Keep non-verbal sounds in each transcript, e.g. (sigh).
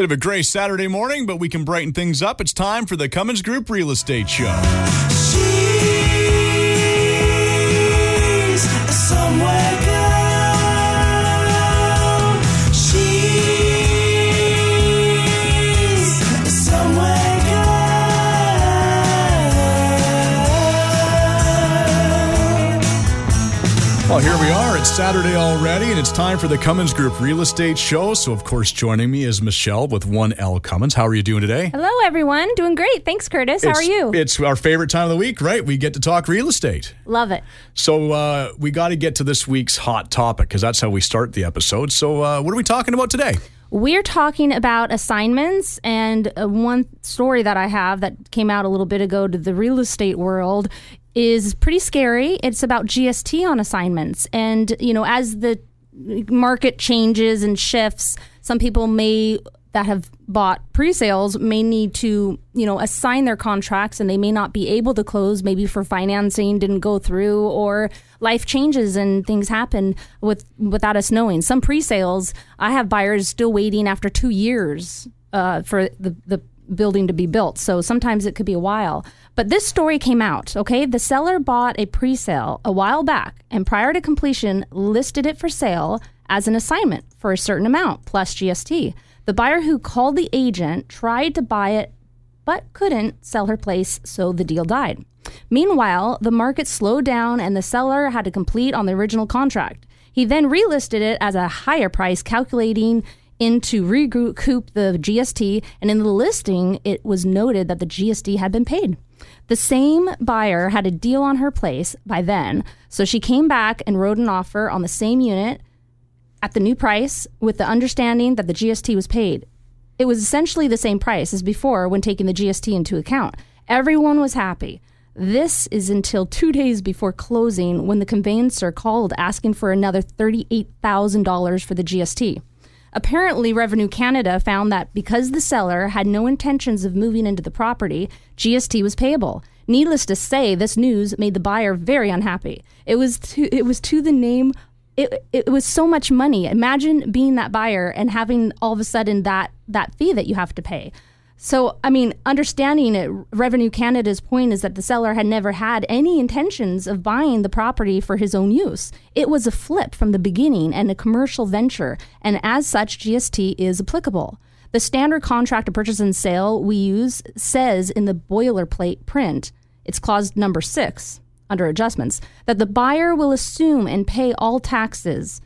Bit of a gray Saturday morning, but we can brighten things up. It's time for the Cummins Group Real Estate Show. Well, here we are. It's Saturday already, and it's time for the Cummins Group Real Estate Show. So, of course, joining me is Michele with 1L Cummins. How are you doing today? Hello, everyone. Doing great. Thanks, Curtis. How It's- are you? It's our favorite time of the week, right? We get to talk real estate. Love it. So, uh, we got to get to this week's hot topic because that's how we start the episode. So, uh, what are we talking about today? We're talking about assignments, and uh, one story that I have that came out a little bit ago to the real estate world is pretty scary. It's about GST on assignments. And, you know, as the market changes and shifts, some people may that have bought pre-sales may need to you know assign their contracts and they may not be able to close maybe for financing didn't go through or life changes and things happen with without us knowing some pre-sales i have buyers still waiting after two years uh, for the, the building to be built so sometimes it could be a while but this story came out okay the seller bought a pre-sale a while back and prior to completion listed it for sale as an assignment for a certain amount plus gst the buyer who called the agent tried to buy it but couldn't sell her place, so the deal died. Meanwhile, the market slowed down and the seller had to complete on the original contract. He then relisted it as a higher price, calculating in to recoup the GST, and in the listing, it was noted that the GST had been paid. The same buyer had a deal on her place by then, so she came back and wrote an offer on the same unit at the new price with the understanding that the GST was paid. It was essentially the same price as before when taking the GST into account. Everyone was happy. This is until two days before closing when the conveyancer called asking for another $38,000 for the GST. Apparently, Revenue Canada found that because the seller had no intentions of moving into the property, GST was payable. Needless to say, this news made the buyer very unhappy. It was to, it was to the name it, it was so much money. Imagine being that buyer and having all of a sudden that that fee that you have to pay. So, I mean, understanding it, Revenue Canada's point is that the seller had never had any intentions of buying the property for his own use. It was a flip from the beginning and a commercial venture, and as such, GST is applicable. The standard contract of purchase and sale we use says in the boilerplate print, it's clause number six under adjustments, that the buyer will assume and pay all taxes.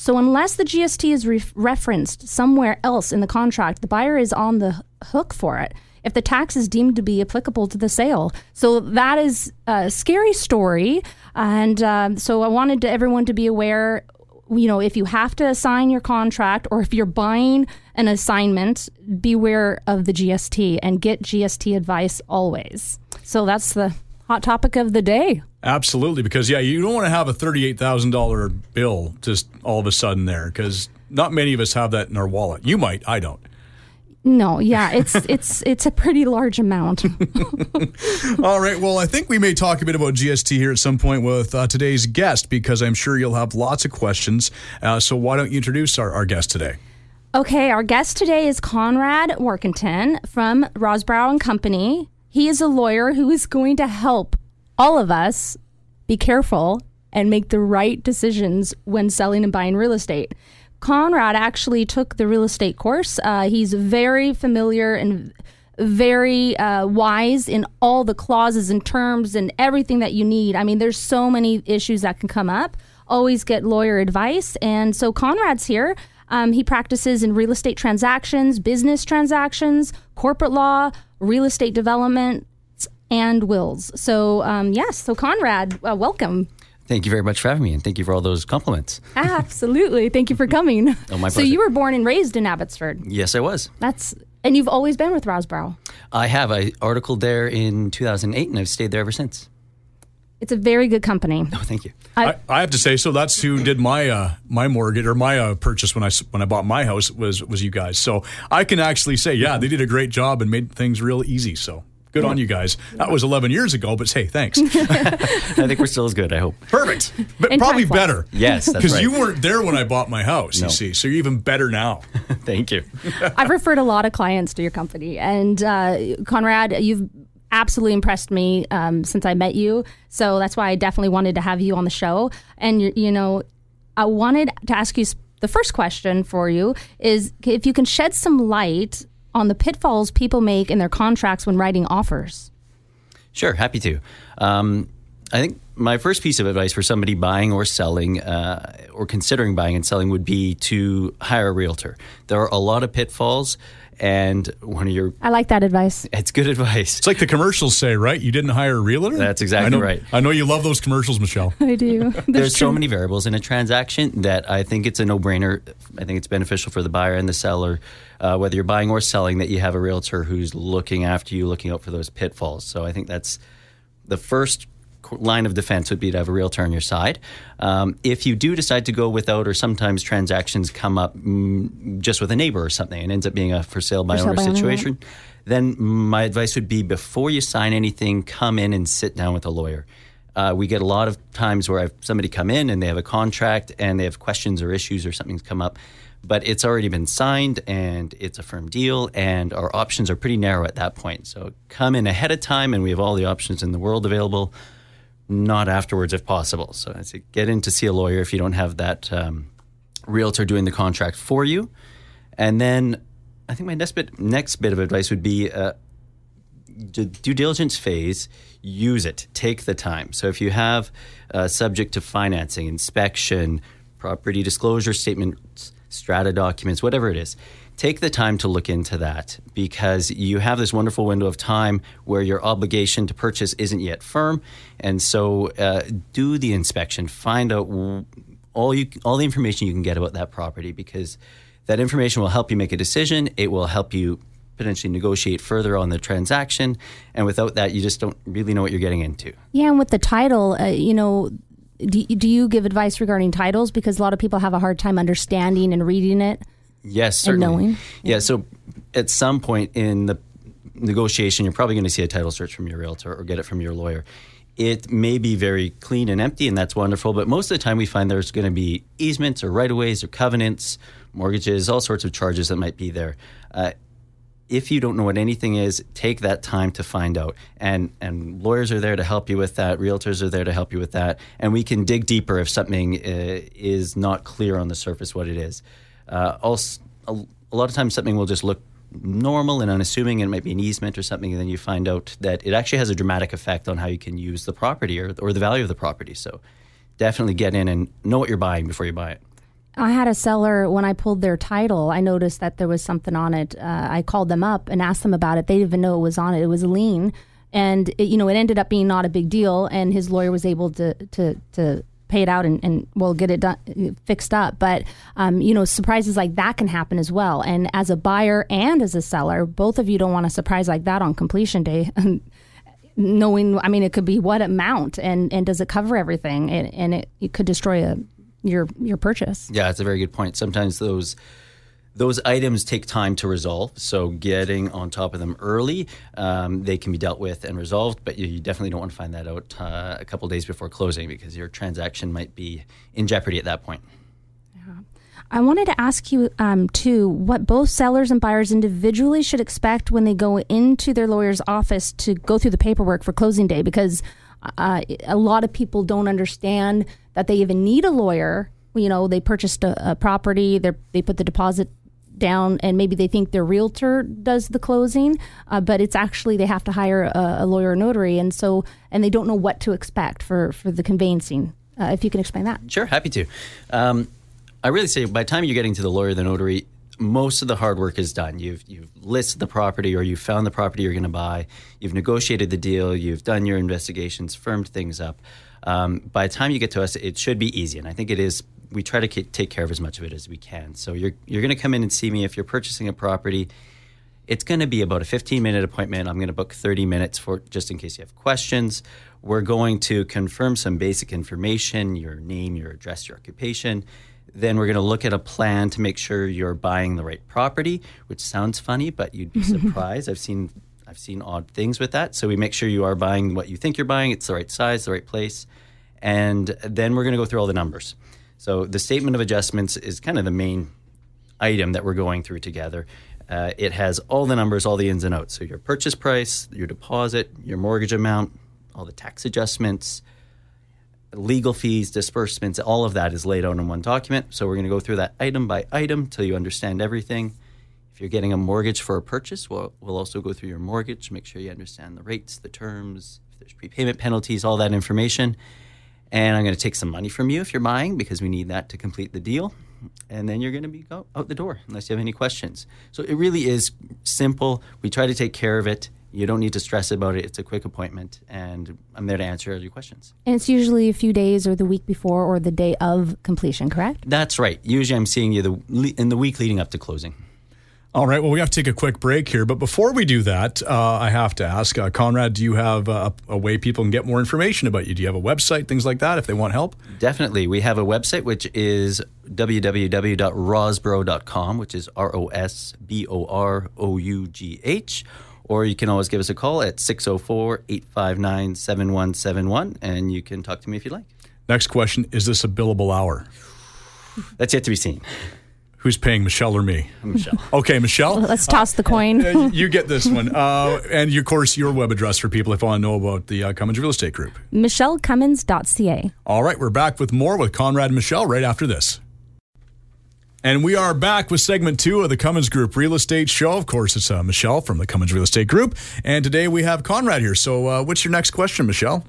So, unless the GST is re- referenced somewhere else in the contract, the buyer is on the hook for it if the tax is deemed to be applicable to the sale. So, that is a scary story. And um, so, I wanted to, everyone to be aware you know, if you have to assign your contract or if you're buying an assignment, beware of the GST and get GST advice always. So, that's the hot topic of the day. Absolutely, because yeah, you don't want to have a thirty-eight thousand dollar bill just all of a sudden there, because not many of us have that in our wallet. You might, I don't. No, yeah, it's (laughs) it's it's a pretty large amount. (laughs) All right. Well, I think we may talk a bit about GST here at some point with uh, today's guest because I'm sure you'll have lots of questions. Uh, so why don't you introduce our, our guest today? okay, our guest today is Conrad Warkentin from Rosborough and Company. He is a lawyer who is going to help all of us be careful and make the right decisions when selling and buying real estate. Conrad actually took the real estate course. Uh, he's very familiar and very uh, wise in all the clauses and terms and everything that you need. I mean, there's so many issues that can come up. Always get lawyer advice. And so Conrad's here. Um, he practices in real estate transactions, business transactions, corporate law, real estate development, and wills. So, um, yes, so Conrad, uh, welcome. Thank you very much for having me, and thank you for all those compliments. Absolutely. Thank you for (laughs) coming. Oh, my So, you were born and raised in Abbotsford. Yes, I was. That's, and you've always been with Rosborough. I have. I articled there in 2008, and I've stayed there ever since. It's a very good company. Oh, thank you. I, I have to say, so that's who did my uh, my mortgage or my uh, purchase when I s- when I bought my house was was you guys. So I can actually say, yeah, they did a great job and made things real easy. So Good on you guys. That was 11 years ago, but hey, thanks. (laughs) I think we're still as good. I hope. Perfect. But And probably better. Yes, Because right. you weren't there when I bought my house, No. you see. So you're even better now. (laughs) Thank you. I've referred a lot of clients to your company, and uh, Conrad, you've absolutely impressed me um, since I met you. So that's why I definitely wanted to have you on the show. And you, know, I wanted to ask you the first question for you is if you can shed some light on the pitfalls people make in their contracts when writing offers. Sure, happy to. Um, I think my first piece of advice for somebody buying or selling uh, or considering buying and selling would be to hire a realtor. There are a lot of pitfalls, and one of your I like that advice. it's good advice. It's like the commercials say, right? You didn't hire a realtor? That's exactly I know, right. I know you love those commercials, Michele. (laughs) I do. (laughs) There's so many variables in a transaction that I think it's a no-brainer. I think it's beneficial for the buyer and the seller, uh, whether you're buying or selling, that you have a realtor who's looking after you, looking out for those pitfalls. So I think that's the first co- line of defense would be to have a realtor on your side. Um, if you do decide to go without, or sometimes transactions come up mm, just with a neighbor or something, and ends up being a for sale by For sale owner by owner, situation, then my advice would be before you sign anything, come in and sit down with a lawyer. Uh, we get a lot of times where I've somebody come in and they have a contract and they have questions or issues or something's come up, but it's already been signed and it's a firm deal and our options are pretty narrow at that point. So come in ahead of time and we have all the options in the world available, not afterwards if possible. So I say get in to see a lawyer if you don't have that um, realtor doing the contract for you. And then I think my next bit, next bit of advice would be uh, due diligence phase, use it. Take the time. So if you have uh, subject to financing, inspection, property disclosure statements, strata documents, whatever it is, take the time to look into that because you have this wonderful window of time where your obligation to purchase isn't yet firm, and so uh, do the inspection. Find out all you all the information you can get about that property because that information will help you make a decision. It will help you potentially negotiate further on the transaction. And without that, you just don't really know what you're getting into. Yeah, and with the title, uh, you know, do, do you give advice regarding titles? Because a lot of people have a hard time understanding and reading it. Yes, certainly. knowing. Yeah. So at some point in the negotiation, you're probably going to see a title search from your realtor or get it from your lawyer. It may be very clean and empty, and that's wonderful. But most of the time, we find there's going to be easements or right of ways or covenants, mortgages, all sorts of charges that might be there. Uh, if you don't know what anything is, take that time to find out. And and lawyers are there to help you with that. Realtors are there to help you with that. And we can dig deeper if something uh, is not clear on the surface what it is. Uh, also, a, a lot of times something will just look normal and unassuming, and it might be an easement or something, and then you find out that it actually has a dramatic effect on how you can use the property or, or the value of the property. So definitely get in and know what you're buying before you buy it. I had a seller when I pulled their title. I noticed that there was something on it. Uh, I called them up and asked them about it. They didn't even know it was on it. It was a lien, and it, you know it ended up being not a big deal. And his lawyer was able to to to pay it out and, and well get it done fixed up. But um, you know surprises like that can happen as well. And as a buyer and as a seller, both of you don't want a surprise like that on completion day. (laughs) Knowing, I mean, it could be what amount, and and does it cover everything? And, and it, it could destroy a your your purchase. Yeah, it's a very good point. Sometimes those those items take time to resolve. So getting on top of them early, um, they can be dealt with and resolved. But you, you definitely don't want to find that out uh, a couple days before closing because your transaction might be in jeopardy at that point. I wanted to ask you um, too what both sellers and buyers individually should expect when they go into their lawyer's office to go through the paperwork for closing day because uh, a lot of people don't understand that they even need a lawyer. You know, they purchased a, a property, they they put the deposit down, and maybe they think their realtor does the closing, uh, but it's actually they have to hire a, a lawyer or notary, and so and they don't know what to expect for for the conveyancing. Uh, if you can explain that. Sure, happy to. Um, I really say by the time you're getting to the lawyer, the notary, most of the hard work is done. You've you've listed the property or you've found the property you're going to buy. You've negotiated the deal. You've done your investigations, firmed things up. Um, by the time you get to us, it should be easy, and I think it is. We try to k- take care of as much of it as we can. So you're you're going to come in and see me if you're purchasing a property. It's going to be about a 15 minute appointment. I'm going to book 30 minutes for just in case you have questions. We're going to confirm some basic information your name, your address, your occupation. Then we're going to look at a plan to make sure you're buying the right property, which sounds funny, but you'd be (laughs) surprised. I've seen I've seen odd things with that. So we make sure you are buying what you think you're buying. It's the right size, the right place, and then we're going to go through all the numbers. So the statement of adjustments is kind of the main item that we're going through together. Uh, it has all the numbers, all the ins and outs. So your purchase price, your deposit, your mortgage amount, all the tax adjustments, legal fees, disbursements, all of that is laid out in one document. So we're going to go through that item by item till you understand everything. If you're getting a mortgage for a purchase, we'll, we'll also go through your mortgage, make sure you understand the rates, the terms, if there's prepayment penalties, all that information. And I'm going to take some money from you if you're buying because we need that to complete the deal. And then you're going to be out the door unless you have any questions. So it really is simple. We try to take care of it. You don't need to stress about it. It's a quick appointment, and I'm there to answer all your questions. And it's usually a few days or the week before or the day of completion, correct? That's right. Usually, I'm seeing you the in the week leading up to closing. All right. Well, we have to take a quick break here, but before we do that, uh, I have to ask, uh, Conrad, do you have uh, a way people can get more information about you? Do you have a website, things like that, if they want help? Definitely. We have a website which is www.rosborough.com, which is R O S B O R O U G H. Or you can always give us a call at 604 859 7171, and you can talk to me if you'd like. Next question Is this a billable hour? That's yet to be seen. Who's paying, Michele or me? Michele. Okay, Michele. Let's toss the coin. Uh, you get this one. Uh, and of course, your web address for people if they want to know about the uh, Cummins Real Estate Group. MicheleCummins.ca. All right, we're back with more with Conrad and Michelle right after this. And we are back with segment two of the Cummins Group Real Estate Show. Of course, it's uh, Michele from the Cummins Real Estate Group. And today we have Conrad here. So, uh, what's your next question, Michele?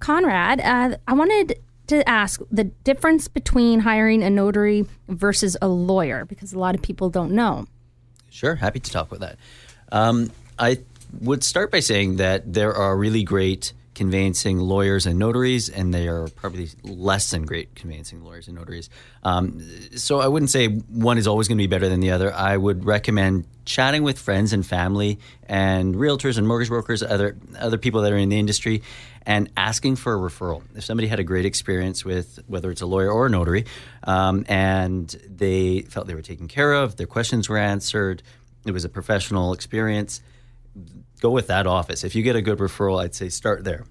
Conrad, uh, I wanted to ask the difference between hiring a notary versus a lawyer because a lot of people don't know. Sure, happy to talk about that. Um, I would start by saying that there are really great conveyancing lawyers and notaries, and they are probably less than great conveyancing lawyers and notaries. Um, so I wouldn't say one is always going to be better than the other. I would recommend chatting with friends and family and realtors and mortgage brokers, other other people that are in the industry, and asking for a referral. If somebody had a great experience with whether it's a lawyer or a notary, um, and they felt they were taken care of, their questions were answered, it was a professional experience, go with that office. If you get a good referral, I'd say start there.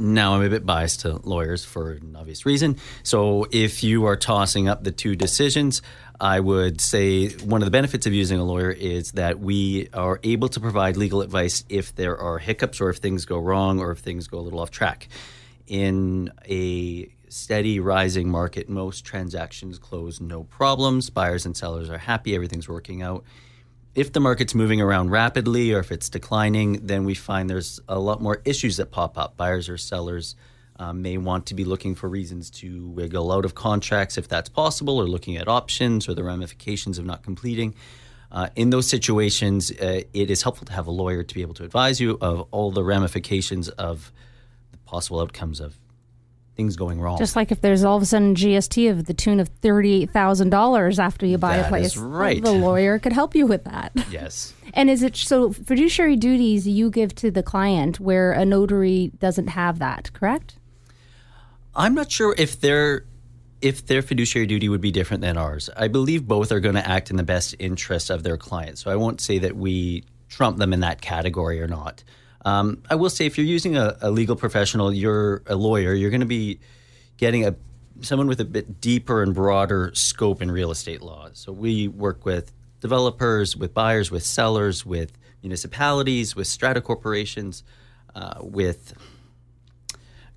Now, I'm a bit biased to lawyers for an obvious reason. So, if you are tossing up the two decisions, I would say one of the benefits of using a lawyer is that we are able to provide legal advice if there are hiccups or if things go wrong or if things go a little off track. In a steady rising market, most transactions close no problems. Buyers and sellers are happy, everything's working out if the market's moving around rapidly or if it's declining, then we find there's a lot more issues that pop up. Buyers or sellers um, may want to be looking for reasons to wiggle out of contracts if that's possible, or looking at options or the ramifications of not completing. Uh, in those situations, uh, it is helpful to have a lawyer to be able to advise you of all the ramifications of the possible outcomes of things going wrong. Just like if there's all of a sudden GST of the tune of thirty-eight thousand dollars after you buy That a place, right. the lawyer could help you with that. (laughs) yes. And is it so fiduciary duties you give to the client where a notary doesn't have that, correct? I'm not sure if their if their fiduciary duty would be different than ours. I believe both are going to act in the best interest of their client. So I won't say that we trump them in that category or not. Um, I will say if you're using a, a legal professional, you're a lawyer, you're going to be getting a someone with a bit deeper and broader scope in real estate law. So we work with developers, with buyers, with sellers, with municipalities, with strata corporations, uh, with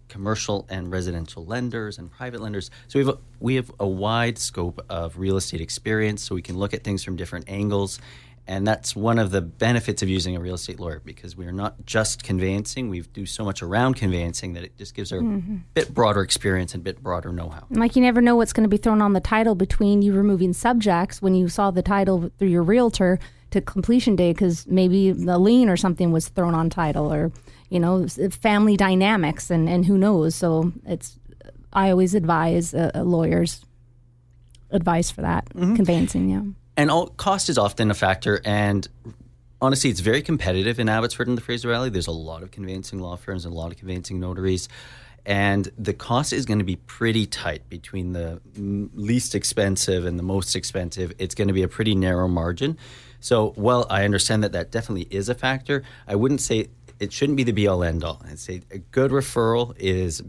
commercial and residential lenders and private lenders. So we have a, we have a wide scope of real estate experience, so we can look at things from different angles. And that's one of the benefits of using a real estate lawyer because we are not just conveyancing. We do so much around conveyancing that it just gives our Mm-hmm. bit broader experience and bit broader know-how. Like you never know what's going to be thrown on the title between you removing subjects when you saw the title through your realtor to completion day because maybe the lien or something was thrown on title or you know family dynamics and and who knows. So it's I always advise a, a lawyer's advice for that conveyancing. Yeah. And all, cost is often a factor. And honestly, it's very competitive in Abbotsford and the Fraser Valley. There's a lot of conveyancing law firms and a lot of conveyancing notaries. And the cost is going to be pretty tight between the least expensive and the most expensive. It's going to be a pretty narrow margin. So, well, I understand that that definitely is a factor. I wouldn't say it shouldn't be the be all end all. I'd say a good referral is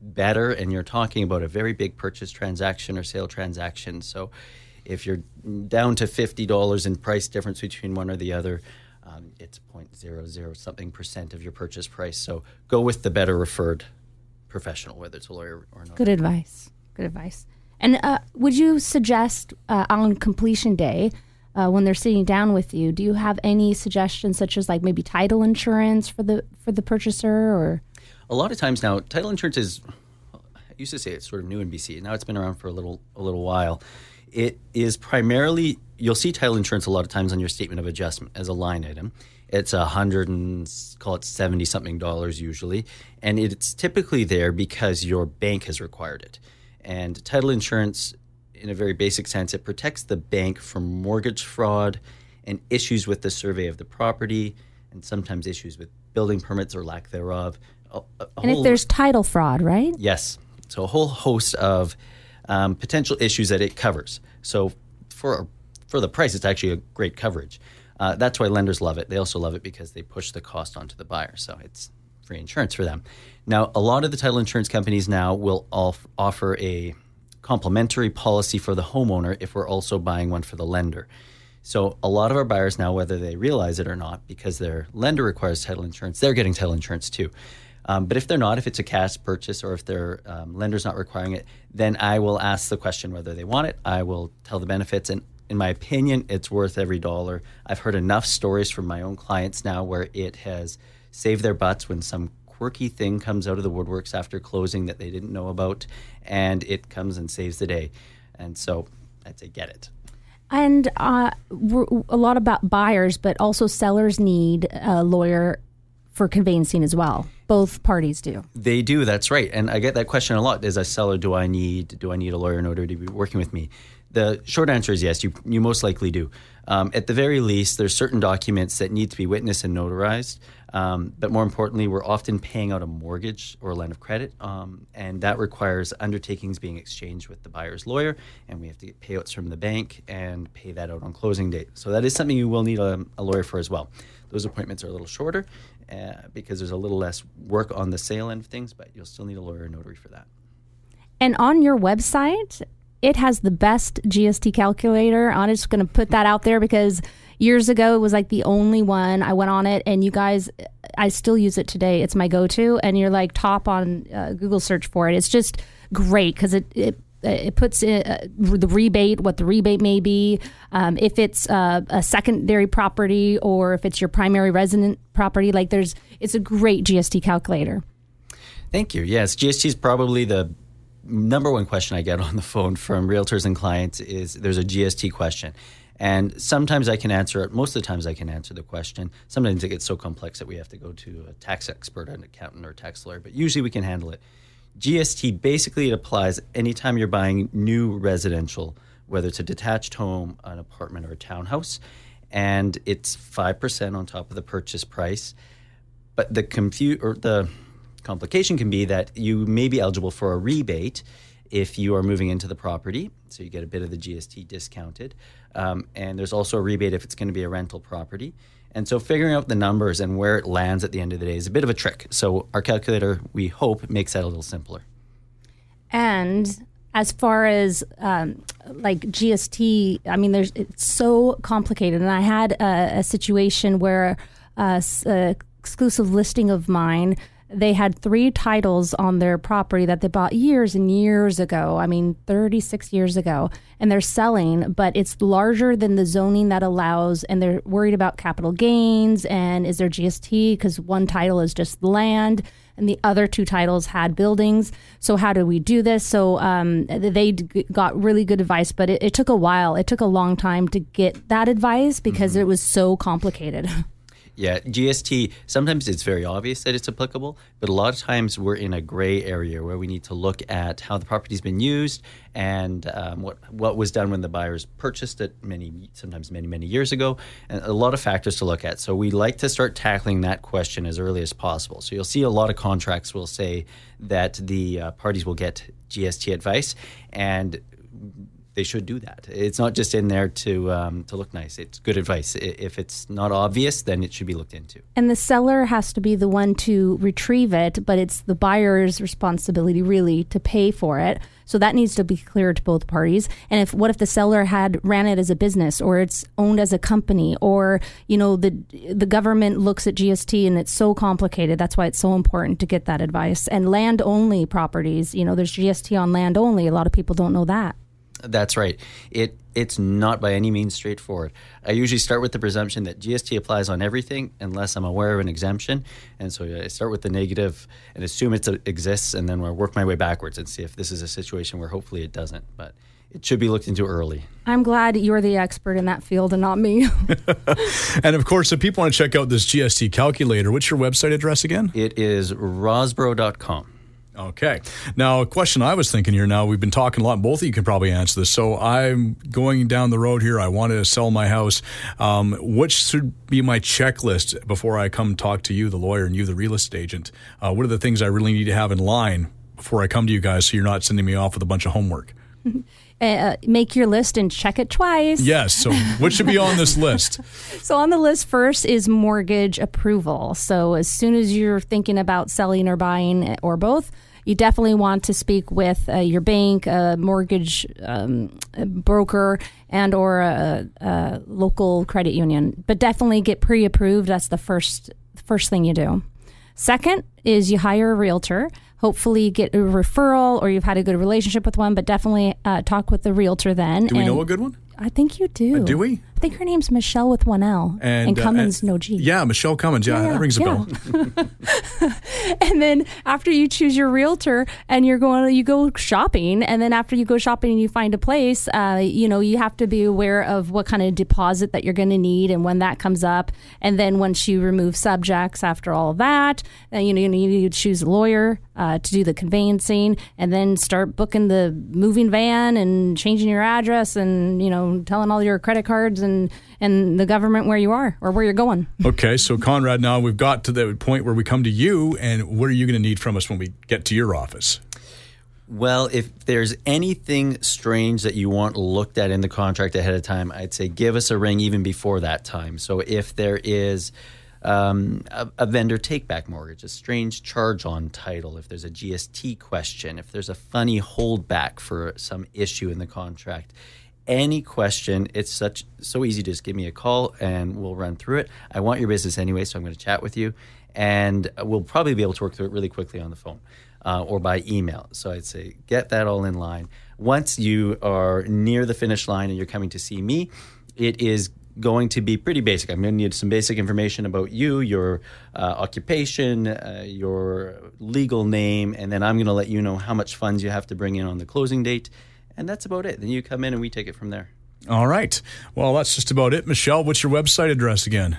better, and you're talking about a very big purchase transaction or sale transaction. So, if you're down to fifty dollars in price difference between one or the other, um, it's 0.00 something percent of your purchase price. So, go with the better referred professional, whether it's a lawyer or not. Good advice. Good advice. And uh, would you suggest uh, on completion day, uh, when they're sitting down with you, do you have any suggestions, such as like maybe title insurance for the for the purchaser, or a lot of times now, title insurance is. I used to say it's sort of new in BC. Now it's been around for a little a little while. It is primarily you'll see title insurance a lot of times on your statement of adjustment as a line item. It's a hundred and call it seventy something dollars usually, and it's typically there because your bank has required it. And title insurance, in a very basic sense, it protects the bank from mortgage fraud and issues with the survey of the property, and sometimes issues with building permits or lack thereof. A- a and if there's title fraud, right? Yes. So a whole host of um, potential issues that it covers. So for for the price, it's actually a great coverage. Uh, that's why lenders love it. They also love it because they push the cost onto the buyer. So it's free insurance for them. Now, a lot of the title insurance companies now will off- offer a complementary policy for the homeowner if we're also buying one for the lender. So a lot of our buyers now, whether they realize it or not, because their lender requires title insurance, they're getting title insurance too. Um, but if they're not, if it's a cash purchase or if their um, lender's not requiring it, then I will ask the question whether they want it. I will tell the benefits, and in my opinion, it's worth every dollar. I've heard enough stories from my own clients now where it has saved their butts when some quirky thing comes out of the woodworks after closing that they didn't know about, and it comes and saves the day. And so I'd say get it. And uh, a lot about buyers, but also sellers need a lawyer for conveyancing as well. Both parties do. They do. That's right. And I get that question a lot. As a seller, do I need do I need a lawyer in order to be working with me? The short answer is yes. You you most likely do. Um, at the very least, there's certain documents that need to be witnessed and notarized. Um, but more importantly, we're often paying out a mortgage or a line of credit, um, and that requires undertakings being exchanged with the buyer's lawyer, and we have to get payouts from the bank and pay that out on closing date. So that is something you will need a, a lawyer for as well. Those appointments are a little shorter uh, because there's a little less work on the sale end of things, but you'll still need a lawyer and notary for that. And on your website, it has the best GST calculator. I'm just going to put that out there because years ago it was like the only one. I went on it, and you guys, I still use it today. It's my go-to, and you're like top on uh, Google search for it. It's just great because it it it puts uh, the rebate, what the rebate may be, um, if it's uh, a secondary property or if it's your primary resident property. Like there's, it's a great GST calculator. Thank you. Yes, GST is probably the number one question I get (laughs) on the phone from realtors and clients is there's a GST question. And sometimes I can answer it. Most of the times I can answer the question. Sometimes it gets so complex that we have to go to a tax expert, an accountant, or tax lawyer. But usually we can handle it. GST basically it applies anytime you're buying new residential, whether it's a detached home, an apartment, or a townhouse, and it's five percent on top of the purchase price. But the confu- or the complication can be that you may be eligible for a rebate if you are moving into the property, so you get a bit of the GST discounted. Um, and there's also a rebate if it's going to be a rental property. And so figuring out the numbers and where it lands at the end of the day is a bit of a trick. So our calculator, we hope, makes that a little simpler. And as far as um, like GST, I mean, there's it's so complicated. And I had a, a situation where s- a exclusive listing of mine. They had three titles on their property that they bought years and years ago. I mean, 36 years ago. And they're selling, but it's larger than the zoning that allows, and they're worried about capital gains and is there GST because one title is just land and the other two titles had buildings. So how do we do this? So um, they d- got really good advice, but it, it took a while. It took a long time to get that advice because it was so complicated. (laughs) Yeah, GST, sometimes it's very obvious that it's applicable, but a lot of times we're in a gray area where we need to look at how the property's been used and um, what, what was done when the buyers purchased it many, sometimes many, many years ago, and a lot of factors to look at. So we like to start tackling that question as early as possible. So you'll see a lot of contracts will say that the uh, parties will get GST advice, and they should do that. It's not just in there to um, to look nice. It's good advice. If it's not obvious, then it should be looked into. And the seller has to be the one to retrieve it, but it's the buyer's responsibility really to pay for it. So that needs to be clear to both parties. And if what if the seller had ran it as a business or it's owned as a company or you know the the government looks at GST and it's so complicated. That's why it's so important to get that advice. And land only properties, you know, there's GST on land only. A lot of people don't know that. That's right. It it's not by any means straightforward. I usually start with the presumption that GST applies on everything unless I'm aware of an exemption, and so I start with the negative and assume it exists, and then I work my way backwards and see if this is a situation where hopefully it doesn't. But it should be looked into early. I'm glad you're the expert in that field and not me. (laughs) And of course, if people want to check out this GST calculator, what's your website address again? It is rosborough.com. Okay. Now, a question I was thinking here now, we've been talking a lot, both of you can probably answer this. So I'm going down the road here. I want to sell my house. Um, what should be my checklist before I come talk to you, the lawyer, and you, the real estate agent? Uh, what are the things I really need to have in line before I come to you guys so you're not sending me off with a bunch of homework? (laughs) uh, make your list and check it twice. Yes. So what should be on this (laughs) list? So on the list first is mortgage approval. So as soon as you're thinking about selling or buying or both, you definitely want to speak with uh, your bank, a mortgage um, broker, and or a, a local credit union. But definitely get pre-approved. That's the first first thing you do. Second is you hire a realtor. Hopefully, get a referral or you've had a good relationship with one, but definitely uh, talk with the realtor then. Do we And know a good one? I think you do. do we? I think her name's Michele with one L and, uh, Cummins and- no G. Yeah, Michele Cummins. Yeah, Yeah, that rings a yeah. bell. (laughs) And then after you choose your realtor and you're going, you go shopping, and then after you go shopping and you find a place, uh, you know, you have to be aware of what kind of deposit that you're going to need and when that comes up. And then once you remove subjects after all of that, uh, you know, you need to choose a lawyer uh, to do the conveyancing, and then start booking the moving van and changing your address and you know telling all your credit cards and and the government where you are or where you're going. Okay, so Conrad, now we've got to the point where we come to you, and what are you going to need from us when we get to your office? Well, if there's anything strange that you want looked at in the contract ahead of time, I'd say give us a ring even before that time. So if there is um, a, a vendor take back mortgage, a strange charge on title, if there's a GST question, if there's a funny holdback for some issue in the contract, any question, it's such so easy just give me a call and we'll run through it. I want your business anyway, so I'm going to chat with you, and we'll probably be able to work through it really quickly on the phone uh, or by email. So I'd say get that all in line. Once you are near the finish line and you're coming to see me, it is going to be pretty basic. I'm going to need some basic information about you, your uh, occupation, uh, your legal name, and then I'm going to let you know how much funds you have to bring in on the closing date. And that's about it. Then you come in and we take it from there. All right. Well, that's just about it. Michele, what's your website address again?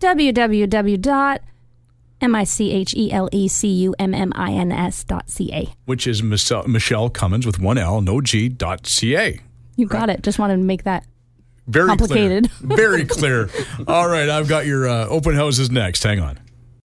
www.michelecummins dot ca. Which is Michele, Michele Cummins with one L, no G, dot ca. You got it. Just wanted to make that. Very Complicated. clear. Very (laughs) clear. All right, I've got your uh, open houses next. Hang on.